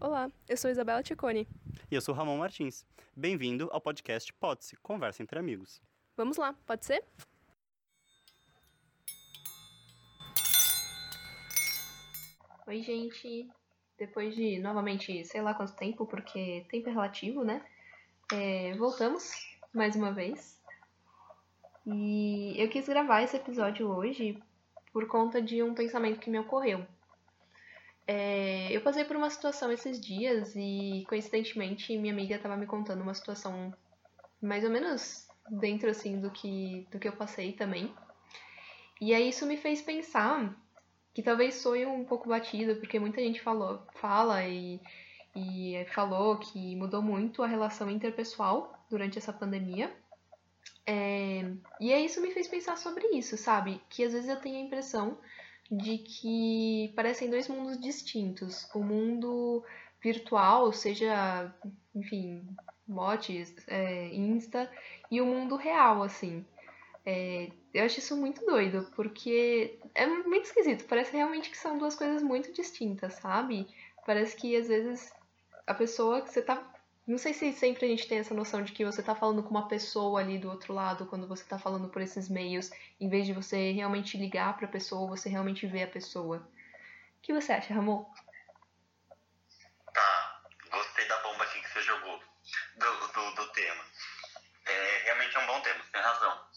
Olá, eu sou Isabela Ticone. E eu sou Ramon Martins. Bem-vindo ao podcast Pode-se, Conversa entre Amigos. Vamos lá, pode ser? Oi, gente. Depois de, novamente, sei lá quanto tempo, porque tempo é relativo, né? É, voltamos mais uma vez. E eu quis gravar esse episódio hoje por conta de um pensamento que me ocorreu. É, eu passei por uma situação esses dias e, coincidentemente, minha amiga estava me contando uma situação mais ou menos dentro, assim, do que, do que eu passei também. E aí isso me fez pensar que talvez soe um pouco batido, porque muita gente falou, fala e, e falou que mudou muito a relação interpessoal durante essa pandemia. É, e aí isso me fez pensar sobre isso, sabe? Que às vezes eu tenho a impressão de que parecem dois mundos distintos. O mundo virtual, seja, enfim, motes, é, Insta, e o mundo real, assim. É, eu acho isso muito doido, porque é muito esquisito. Parece realmente que são duas coisas muito distintas, sabe? Parece que às vezes a pessoa que você tá. Não sei se sempre a gente tem essa noção de que você tá falando com uma pessoa ali do outro lado quando você tá falando por esses meios, em vez de você realmente ligar pra pessoa, você realmente ver a pessoa. O que você acha, Ramon? Tá, gostei da bomba aqui que você jogou do, do, do tema. É, realmente é um bom tema, você tem razão.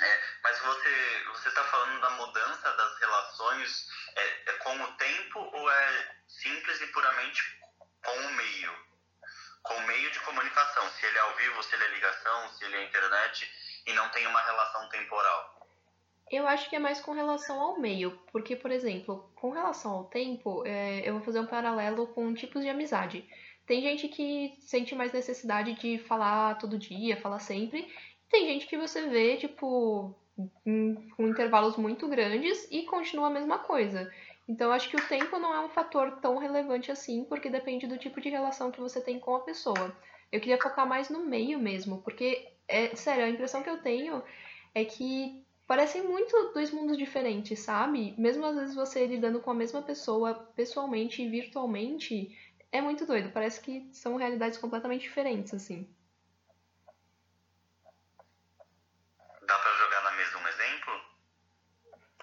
É, mas você você está falando da mudança das relações é, é, com o tempo ou é simples e puramente com o meio? Com o meio de comunicação, se ele é ao vivo, se ele é ligação, se ele é internet e não tem uma relação temporal. Eu acho que é mais com relação ao meio, porque, por exemplo, com relação ao tempo, é, eu vou fazer um paralelo com tipos de amizade. Tem gente que sente mais necessidade de falar todo dia, falar sempre, tem gente que você vê, tipo, com intervalos muito grandes e continua a mesma coisa. Então, acho que o tempo não é um fator tão relevante assim, porque depende do tipo de relação que você tem com a pessoa. Eu queria focar mais no meio mesmo, porque, é sério, a impressão que eu tenho é que parecem muito dois mundos diferentes, sabe? Mesmo às vezes você lidando com a mesma pessoa pessoalmente e virtualmente, é muito doido. Parece que são realidades completamente diferentes, assim. Dá pra jogar na mesa um exemplo?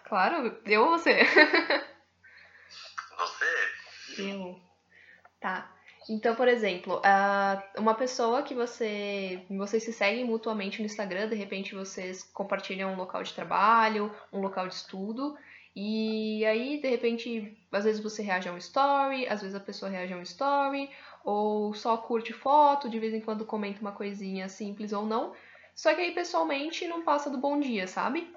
Claro, eu ou você? Você? Eu. Tá. Então, por exemplo, uma pessoa que você vocês se seguem mutuamente no Instagram, de repente vocês compartilham um local de trabalho, um local de estudo, e aí de repente, às vezes você reage a um story, às vezes a pessoa reage a um story, ou só curte foto, de vez em quando comenta uma coisinha simples ou não. Só que aí pessoalmente não passa do bom dia, sabe?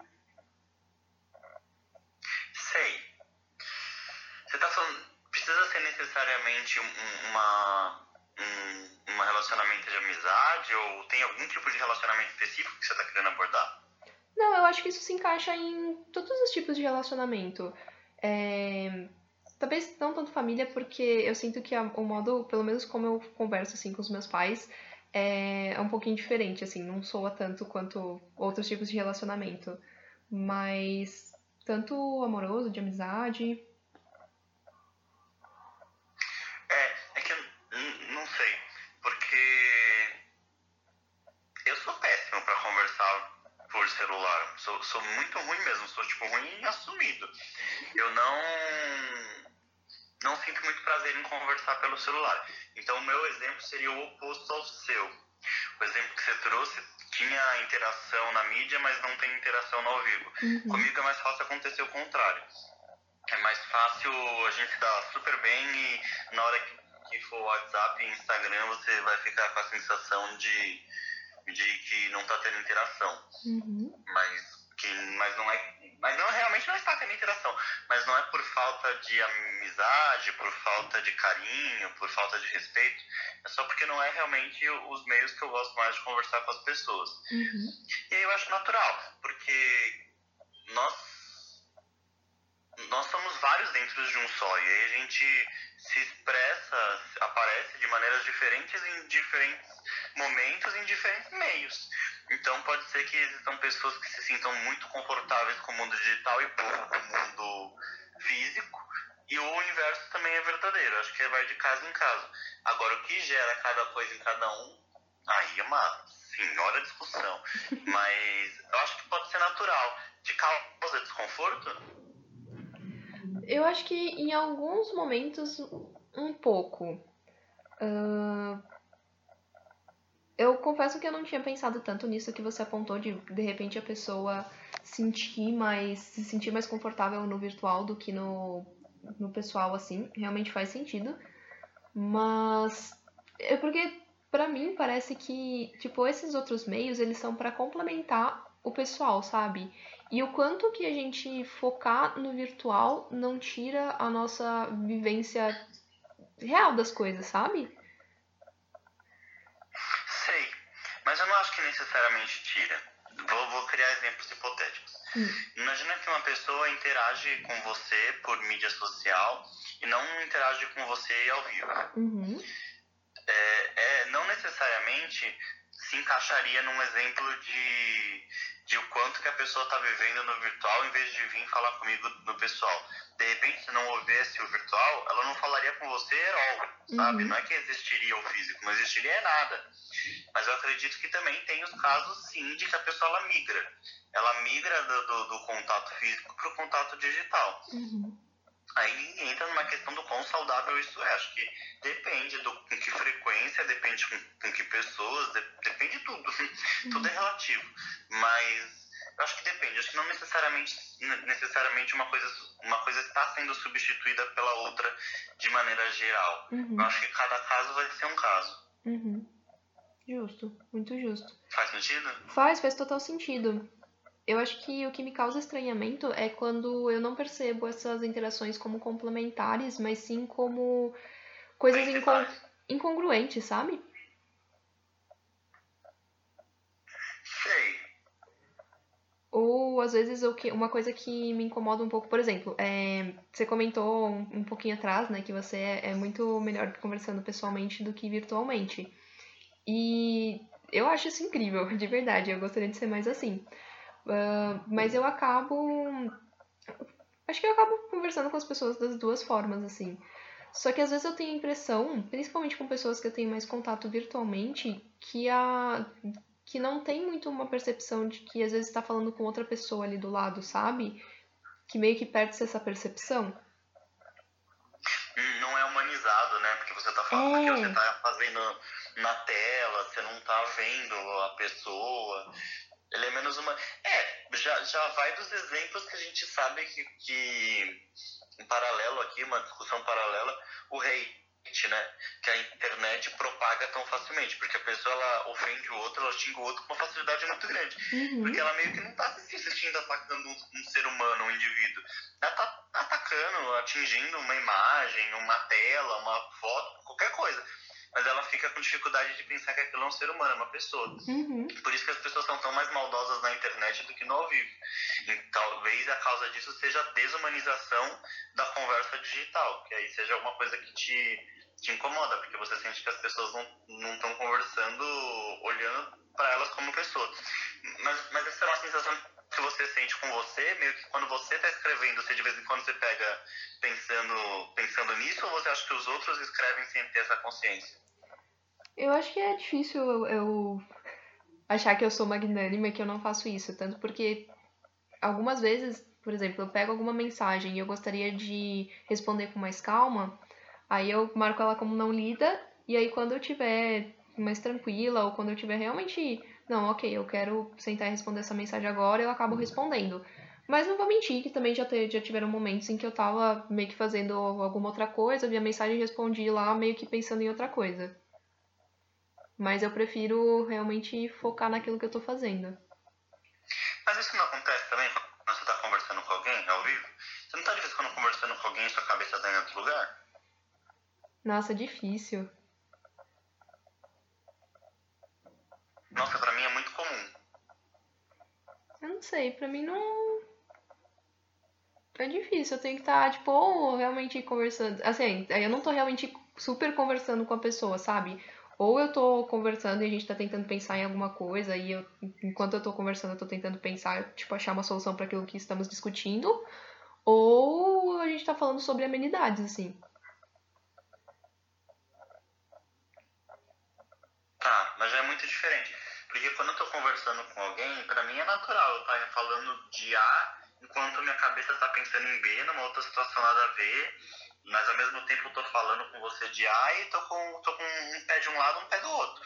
Sei. Você tá falando. Precisa ser necessariamente um, uma. Um, um relacionamento de amizade ou tem algum tipo de relacionamento específico que você tá querendo abordar? Não, eu acho que isso se encaixa em todos os tipos de relacionamento. É... Talvez não tanto família, porque eu sinto que o modo, pelo menos como eu converso assim com os meus pais, é um pouquinho diferente, assim, não soa tanto quanto outros tipos de relacionamento. Mas tanto amoroso, de amizade. É, é que eu não sei, porque eu sou péssimo para conversar por celular. Sou, sou muito ruim mesmo, sou tipo ruim assumido. Eu não não sinto muito prazer em conversar pelo celular. Então, o meu exemplo seria o oposto ao seu. O exemplo que você trouxe tinha interação na mídia, mas não tem interação no ao vivo. Uhum. Comigo é mais fácil acontecer o contrário. É mais fácil a gente se dar super bem e na hora que for WhatsApp e Instagram você vai ficar com a sensação de, de que não está tendo interação. Uhum. Mas que mas não é mas não realmente não está tendo interação mas não é por falta de amizade por falta de carinho por falta de respeito é só porque não é realmente os meios que eu gosto mais de conversar com as pessoas uhum. e aí eu acho natural porque nós nós somos vários dentro de um só e aí a gente se expressa aparece de maneiras diferentes em diferentes momentos em diferentes meios então pode ser que existam pessoas que se sintam muito confortáveis com o mundo digital e pouco com o mundo físico, e o inverso também é verdadeiro. Acho que vai de caso em caso. Agora, o que gera cada coisa em cada um, aí é uma senhora discussão. Mas eu acho que pode ser natural. Te causa desconforto? Eu acho que em alguns momentos, um pouco. Uh, eu confesso que eu não tinha pensado tanto nisso que você apontou de de repente a pessoa sentir mais se sentir mais confortável no virtual do que no, no pessoal assim. Realmente faz sentido. Mas é porque para mim parece que tipo esses outros meios eles são para complementar o pessoal sabe? E o quanto que a gente focar no virtual não tira a nossa vivência real das coisas sabe Mas eu não acho que necessariamente tira. Vou, vou criar exemplos hipotéticos. Hum. Imagina que uma pessoa interage com você por mídia social e não interage com você ao vivo. Uhum. É, é, não necessariamente se encaixaria num exemplo de, de o quanto que a pessoa está vivendo no virtual em vez de vir falar comigo no pessoal. De repente, se não houvesse o virtual, ela não falaria com você all, sabe? Uhum. Não é que existiria o físico, não existiria nada. Mas eu acredito que também tem os casos, sim, de que a pessoa ela migra. Ela migra do, do, do contato físico para o contato digital. Uhum. Aí entra numa questão do quão saudável isso é. Acho que depende do com que frequência, depende com, com que pessoas, de, depende de tudo. Uhum. tudo é relativo. Mas eu acho que depende. Acho que não necessariamente, necessariamente uma coisa, uma coisa está sendo substituída pela outra de maneira geral. Uhum. Eu acho que cada caso vai ser um caso. Uhum. Justo, muito justo. Faz sentido? Faz, faz total sentido. Eu acho que o que me causa estranhamento é quando eu não percebo essas interações como complementares, mas sim como coisas incon incongruentes, sabe? Sei. Ou às vezes uma coisa que me incomoda um pouco, por exemplo, é, você comentou um, um pouquinho atrás, né, que você é, é muito melhor conversando pessoalmente do que virtualmente. E eu acho isso incrível, de verdade. Eu gostaria de ser mais assim. Uh, mas eu acabo. Acho que eu acabo conversando com as pessoas das duas formas, assim. Só que às vezes eu tenho a impressão, principalmente com pessoas que eu tenho mais contato virtualmente, que a que não tem muito uma percepção de que às vezes está falando com outra pessoa ali do lado, sabe? Que meio que perde-se essa percepção. Não é humanizado, né? Porque você tá falando é. que você tá fazendo na tela, você não tá vendo a pessoa. Ele é menos uma. É, já, já vai dos exemplos que a gente sabe que, que em paralelo aqui, uma discussão paralela, o hate, né? Que a internet propaga tão facilmente, porque a pessoa ela ofende o outro, ela xinga o outro com uma facilidade muito grande. Uhum. Porque ela meio que não tá se assistindo atacando um, um, ser humano, um indivíduo. Ela tá atacando, atingindo uma imagem, uma tela, uma foto, qualquer coisa mas ela fica com dificuldade de pensar que aquilo é um ser humano, é uma pessoa. Uhum. Por isso que as pessoas são tão mais maldosas na internet do que no ao vivo. E talvez a causa disso seja a desumanização da conversa digital, que aí seja alguma coisa que te, te incomoda, porque você sente que as pessoas não estão conversando olhando para elas como pessoa. Mas, mas essa é uma sensação que você sente com você, meio que quando você está escrevendo, você de vez em quando você pega pensando, pensando nisso, ou você acha que os outros escrevem sem ter essa consciência? Eu acho que é difícil eu, eu achar que eu sou magnânima e que eu não faço isso. Tanto porque algumas vezes, por exemplo, eu pego alguma mensagem e eu gostaria de responder com mais calma, aí eu marco ela como não lida, e aí quando eu tiver mais tranquila ou quando eu tiver realmente, não, ok, eu quero sentar e responder essa mensagem agora, eu acabo respondendo. Mas não vou mentir que também já, te, já tiveram momentos em que eu tava meio que fazendo alguma outra coisa, vi a mensagem e respondi lá meio que pensando em outra coisa. Mas eu prefiro realmente focar naquilo que eu tô fazendo. Mas isso não acontece também quando você tá conversando com alguém ao vivo? Você não tá de vez quando conversando com alguém e sua cabeça tá em outro lugar? Nossa, difícil. Nossa, pra mim é muito comum. Eu não sei, pra mim não. É difícil, eu tenho que estar, tá, tipo, ou realmente conversando. Assim, eu não tô realmente super conversando com a pessoa, sabe? Ou eu tô conversando e a gente tá tentando pensar em alguma coisa e eu, enquanto eu tô conversando, eu tô tentando pensar, tipo, achar uma solução para aquilo que estamos discutindo. ou a gente tá falando sobre amenidades, assim. Tá, mas é muito diferente. Porque quando eu tô conversando com alguém, pra mim é natural eu estar falando de A enquanto minha cabeça tá pensando em B, numa outra situação nada a ver, mas ao mesmo tempo eu tô falando com você de A e tô com, tô com um pé de um lado um pé do outro.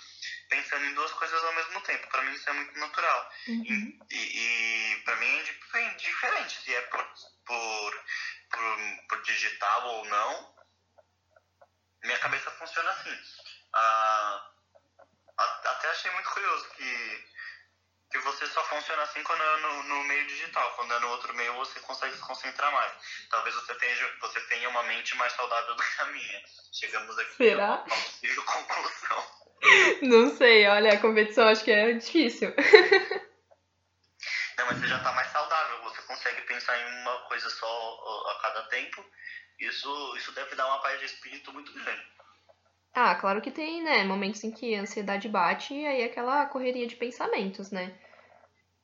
Pensando em duas coisas ao mesmo tempo. Pra mim isso é muito natural. Uhum. E, e, e pra mim é dif- diferente se é por, por, por, por digital ou não. Minha cabeça funciona assim. Ah, até achei muito curioso que você só funciona assim quando é no, no meio digital. Quando é no outro meio você consegue se concentrar mais. Talvez você tenha, você tenha uma mente mais saudável do que a minha. Chegamos aqui Será? a uma possível conclusão. Não sei, olha, a competição acho que é difícil. Não, mas você já tá mais saudável. Você consegue pensar em uma coisa só a cada tempo. Isso, isso deve dar uma paz de espírito muito grande. Ah, claro que tem, né, momentos em que a ansiedade bate e aí é aquela correria de pensamentos, né?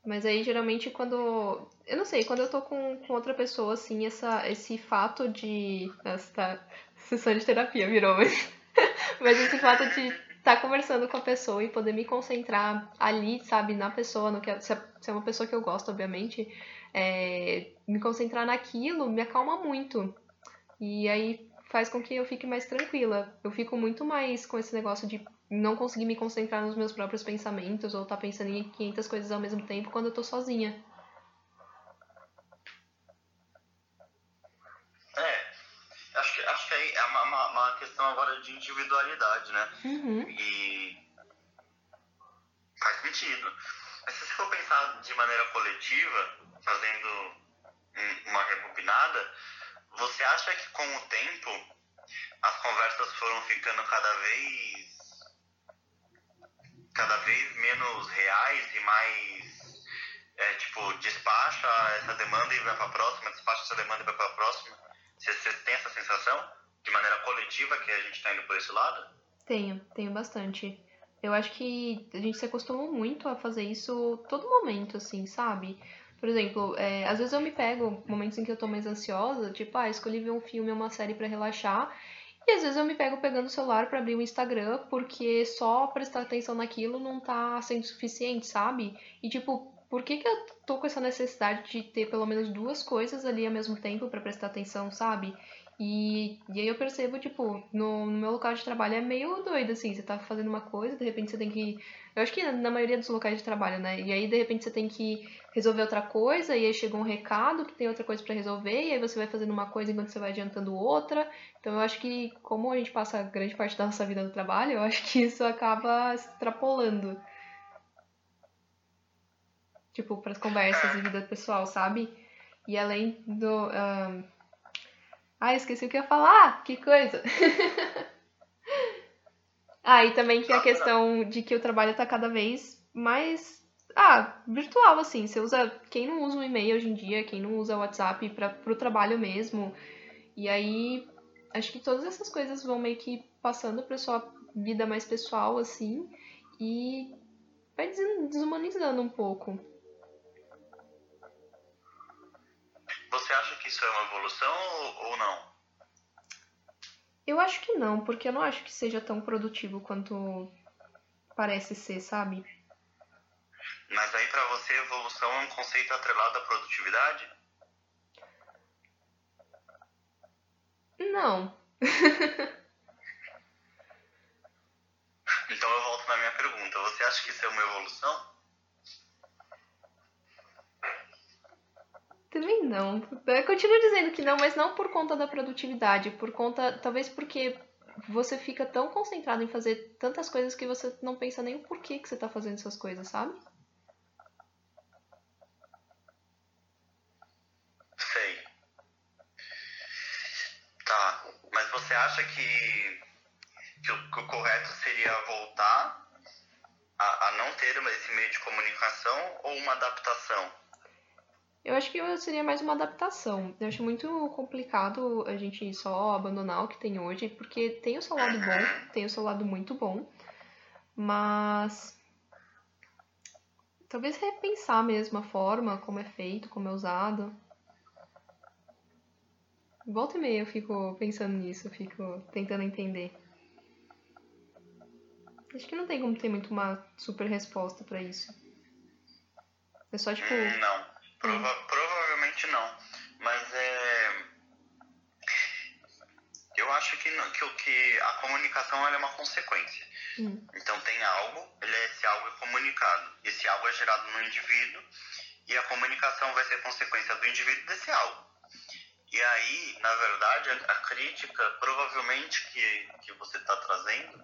Mas aí geralmente quando. Eu não sei, quando eu tô com, com outra pessoa, assim, essa, esse fato de. Tá. Sessão de terapia virou, mas. mas esse fato de estar tá conversando com a pessoa e poder me concentrar ali, sabe, na pessoa, no que, é se é uma pessoa que eu gosto, obviamente, é, me concentrar naquilo me acalma muito. E aí faz com que eu fique mais tranquila. Eu fico muito mais com esse negócio de não conseguir me concentrar nos meus próprios pensamentos ou estar tá pensando em 500 coisas ao mesmo tempo quando eu tô sozinha. É, acho que, acho que aí é uma, uma, uma questão agora de individualidade, né? Uhum. E faz sentido. Mas se você for pensar de maneira coletiva, fazendo um- uma rebobinada, você acha que com o tempo as conversas foram ficando cada vez cada vez menos reais e mais é, tipo despacha essa demanda e vai para a próxima, despacha essa demanda e vai para a próxima? Você, você tem essa sensação de maneira coletiva que a gente está indo por esse lado? Tenho, tenho bastante. Eu acho que a gente se acostumou muito a fazer isso todo momento, assim, sabe? Por exemplo, é, às vezes eu me pego momentos em que eu tô mais ansiosa, tipo, ah, escolhi ver um filme ou uma série pra relaxar, e às vezes eu me pego pegando o celular pra abrir o Instagram, porque só prestar atenção naquilo não tá sendo suficiente, sabe? E tipo, por que que eu tô com essa necessidade de ter pelo menos duas coisas ali ao mesmo tempo pra prestar atenção, sabe? E, e aí eu percebo, tipo, no, no meu local de trabalho é meio doido, assim, você tá fazendo uma coisa, de repente você tem que. Eu acho que na maioria dos locais de trabalho, né? E aí, de repente, você tem que resolver outra coisa, e aí chega um recado que tem outra coisa pra resolver, e aí você vai fazendo uma coisa enquanto você vai adiantando outra. Então eu acho que, como a gente passa grande parte da nossa vida no trabalho, eu acho que isso acaba extrapolando. Tipo, pras conversas e vida pessoal, sabe? E além do. ah, esqueci o que eu ia falar! Que coisa! ah, e também que a questão de que o trabalho tá cada vez mais. Ah, virtual, assim. Você usa. Quem não usa o e-mail hoje em dia, quem não usa o WhatsApp pra, pro trabalho mesmo. E aí, acho que todas essas coisas vão meio que passando pra sua vida mais pessoal, assim. E vai des- desumanizando um pouco. Você acha que isso é uma evolução ou, ou não? Eu acho que não, porque eu não acho que seja tão produtivo quanto parece ser, sabe? Mas aí pra você evolução é um conceito atrelado à produtividade? Não. Então eu volto na minha pergunta. Você acha que isso é uma evolução? Também não. Eu continuo dizendo que não, mas não por conta da produtividade, por conta, talvez porque você fica tão concentrado em fazer tantas coisas que você não pensa nem o porquê que você tá fazendo essas coisas, sabe? Sei. Tá. Mas você acha que, que, o, que o correto seria voltar a, a não ter esse meio de comunicação ou uma adaptação? Eu acho que seria mais uma adaptação. Eu acho muito complicado a gente só abandonar o que tem hoje, porque tem o seu lado bom, tem o seu lado muito bom, mas talvez repensar mesmo a forma como é feito, como é usado. Volta e meia eu fico pensando nisso, eu fico tentando entender. Acho que não tem como ter muito uma super resposta pra isso. É só tipo. Hum, Não, Prova- provavelmente não. Mas é. Eu acho que, que, que a comunicação é uma consequência. Hum, Então tem algo, ele é, esse algo é comunicado. Esse algo é gerado no indivíduo e a comunicação vai ser consequência do indivíduo desse algo. E aí, na verdade, a, a crítica provavelmente que, que você está trazendo,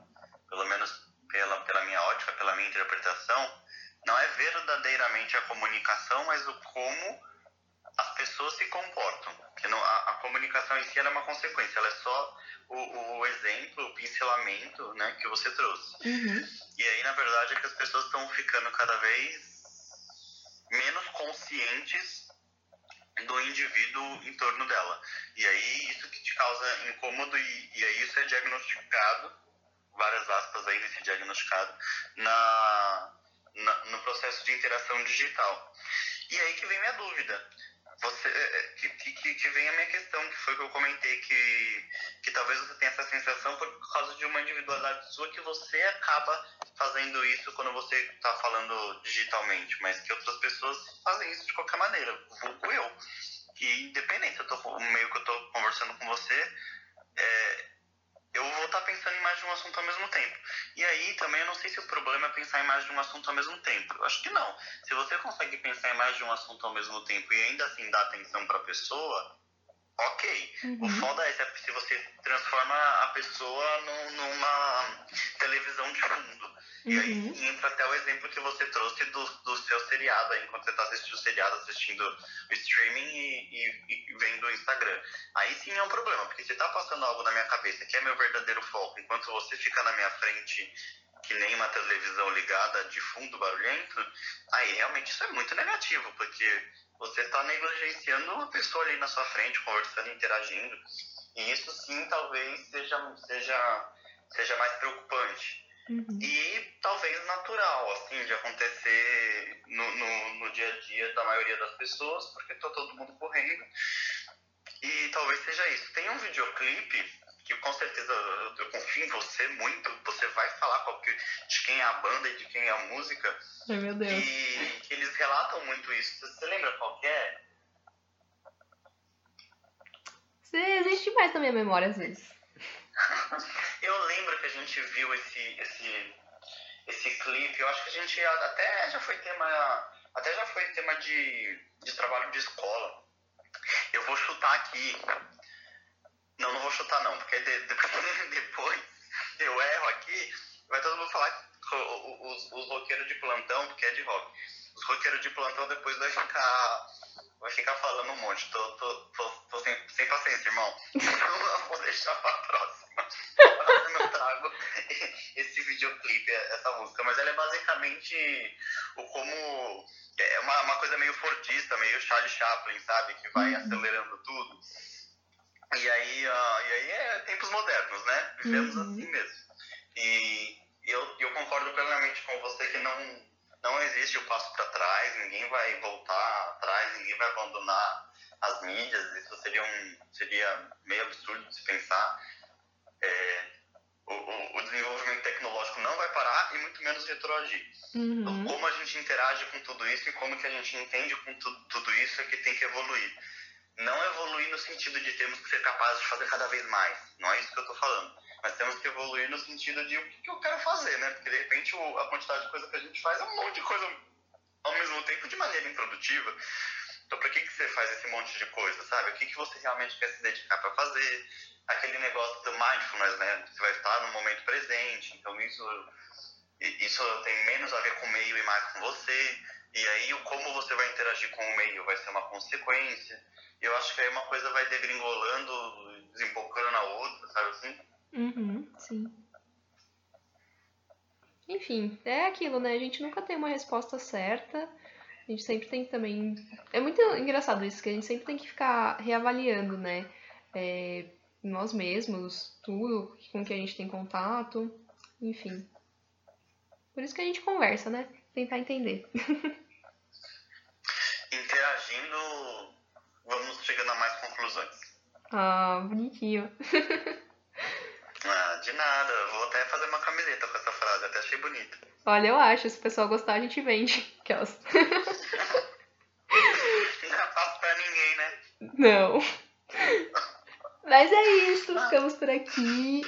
pelo menos pela, pela minha ótica, pela minha interpretação, não é verdadeiramente a comunicação, mas o como as pessoas se comportam. Que não, a, a comunicação em si é uma consequência, ela é só o, o exemplo, o pincelamento né, que você trouxe. uhum, E aí, na verdade, é que as pessoas estão ficando cada vez menos conscientes do indivíduo em torno dela. E aí, isso que te causa incômodo, e, e aí isso é diagnosticado, várias aspas aí nesse diagnosticado, na, na- no processo de interação digital. E aí que vem minha dúvida. Você, é, é, que, que, que vem a minha questão, que foi que eu comentei que, que talvez você tenha essa sensação individualidade sua que você acaba fazendo isso quando você está falando digitalmente, mas que outras pessoas fazem isso de qualquer maneira, vulgo eu. Que independente eu tô, meio que eu estou conversando com você, é, eu vou estar pensando em mais de um assunto ao mesmo tempo. E aí também eu não sei se o problema é pensar em mais de um assunto ao mesmo tempo. Eu acho que não. Se você consegue pensar em mais de um assunto ao mesmo tempo e ainda assim dar atenção para a pessoa, ok. O uhum, foda é se- você transforma a pessoa num- numa televisão de fundo. E aí uhum, entra até o exemplo que você trouxe do, do seu seriado, aí, enquanto você está assistindo o seriado, assistindo o streaming e, e- e vendo o Instagram. Aí sim é um problema, porque se tá passando algo na minha cabeça que é meu verdadeiro foco, enquanto você fica na minha frente que nem uma televisão ligada de fundo barulhento, aí realmente isso é muito negativo, porque você está negligenciando uma pessoa ali na sua frente, conversando, interagindo. E isso sim talvez seja, seja, seja mais preocupante uhum. e talvez natural, assim, de acontecer no, no, no dia a dia da maioria das pessoas, porque tá todo mundo correndo. E talvez seja isso. Tem um videoclipe que com certeza eu, eu confio em você muito, você vai falar qual que- de quem é a banda e de quem é a música, Ai, meu Deus. e que eles relatam muito isso. Você lembra qual que é? Você existe mais na minha memória às vezes. Eu lembro que a gente viu esse, esse, esse clipe, eu acho que a gente até já foi tema, até já foi tema de, de trabalho de escola. Eu vou chutar aqui. Não, não vou chutar não, porque de- de- depois eu erro aqui, vai todo mundo falar que os, os roqueiros de plantão, porque é de rock. Os roqueiros de plantão depois vai ficar. Vai ficar falando um monte. Tô, tô, tô, tô sem, sem paciência, irmão. Então vou deixar pra próxima. Na próxima eu trago esse videoclipe, essa música. Mas ela é basicamente o como. É uma, uma coisa meio fordista, meio Charlie Chaplin, sabe? Que vai Uhum. acelerando tudo. E aí, ah, e aí é tempos modernos, né? Vivemos Uhum. assim mesmo. E eu, eu concordo plenamente com você que não, não existe o passo para trás, ninguém vai voltar atrás, ninguém vai abandonar as mídias, isso seria, um, seria meio absurdo de se pensar. É, o, o, o desenvolvimento tecnológico não vai parar e muito menos retroagir. Então, Uhum. como a gente interage com tudo isso e como que a gente entende com tu, tudo isso é que tem que evoluir. Não evoluir no sentido de termos que ser capazes de fazer cada vez mais. Não é isso que eu estou falando. Mas temos que evoluir no sentido de o que, que eu quero fazer, né? Porque de repente o- a quantidade de coisa que a gente faz é um monte de coisa ao mesmo tempo de maneira improdutiva. Então, para que, que você faz esse monte de coisa, sabe? O que, que você realmente quer se dedicar para fazer? Aquele negócio do mindfulness, né? Você vai estar no momento presente. Então, isso, isso tem menos a ver com o meio e mais com você. E aí, como você vai interagir com o meio vai ser uma consequência. Eu acho que aí uma coisa vai degringolando, desembocando na outra, sabe assim? Uhum, sim. Enfim, é aquilo, né? A gente nunca tem uma resposta certa. A gente sempre tem que também. É muito engraçado isso, que a gente sempre tem que ficar reavaliando, né? É, nós mesmos, tudo com que a gente tem contato, enfim. Por isso que a gente conversa, né? Tentar entender. Interagindo, vamos chegando a mais conclusões. Ah, bonitinho. Ah, de nada. Vou até fazer uma camiseta com essa frase, até achei bonita. Olha, eu acho, se o pessoal gostar, a gente vende. Aquelas. Não faço pra ninguém, né? Não. Mas é isso, ficamos por aqui.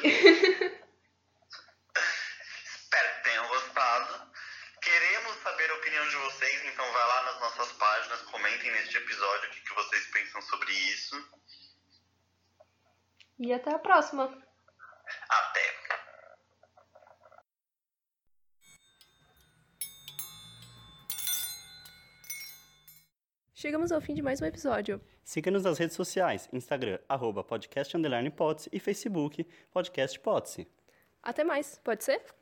Espero que tenham gostado. Queremos saber a opinião de vocês, então vai lá nas nossas páginas, comentem neste episódio o que, que vocês pensam sobre isso. E até a próxima. Até! Chegamos ao fim de mais um episódio. Siga-nos nas redes sociais, Instagram, arroba podcast e Facebook, podcast hipótese. Até mais, pode ser?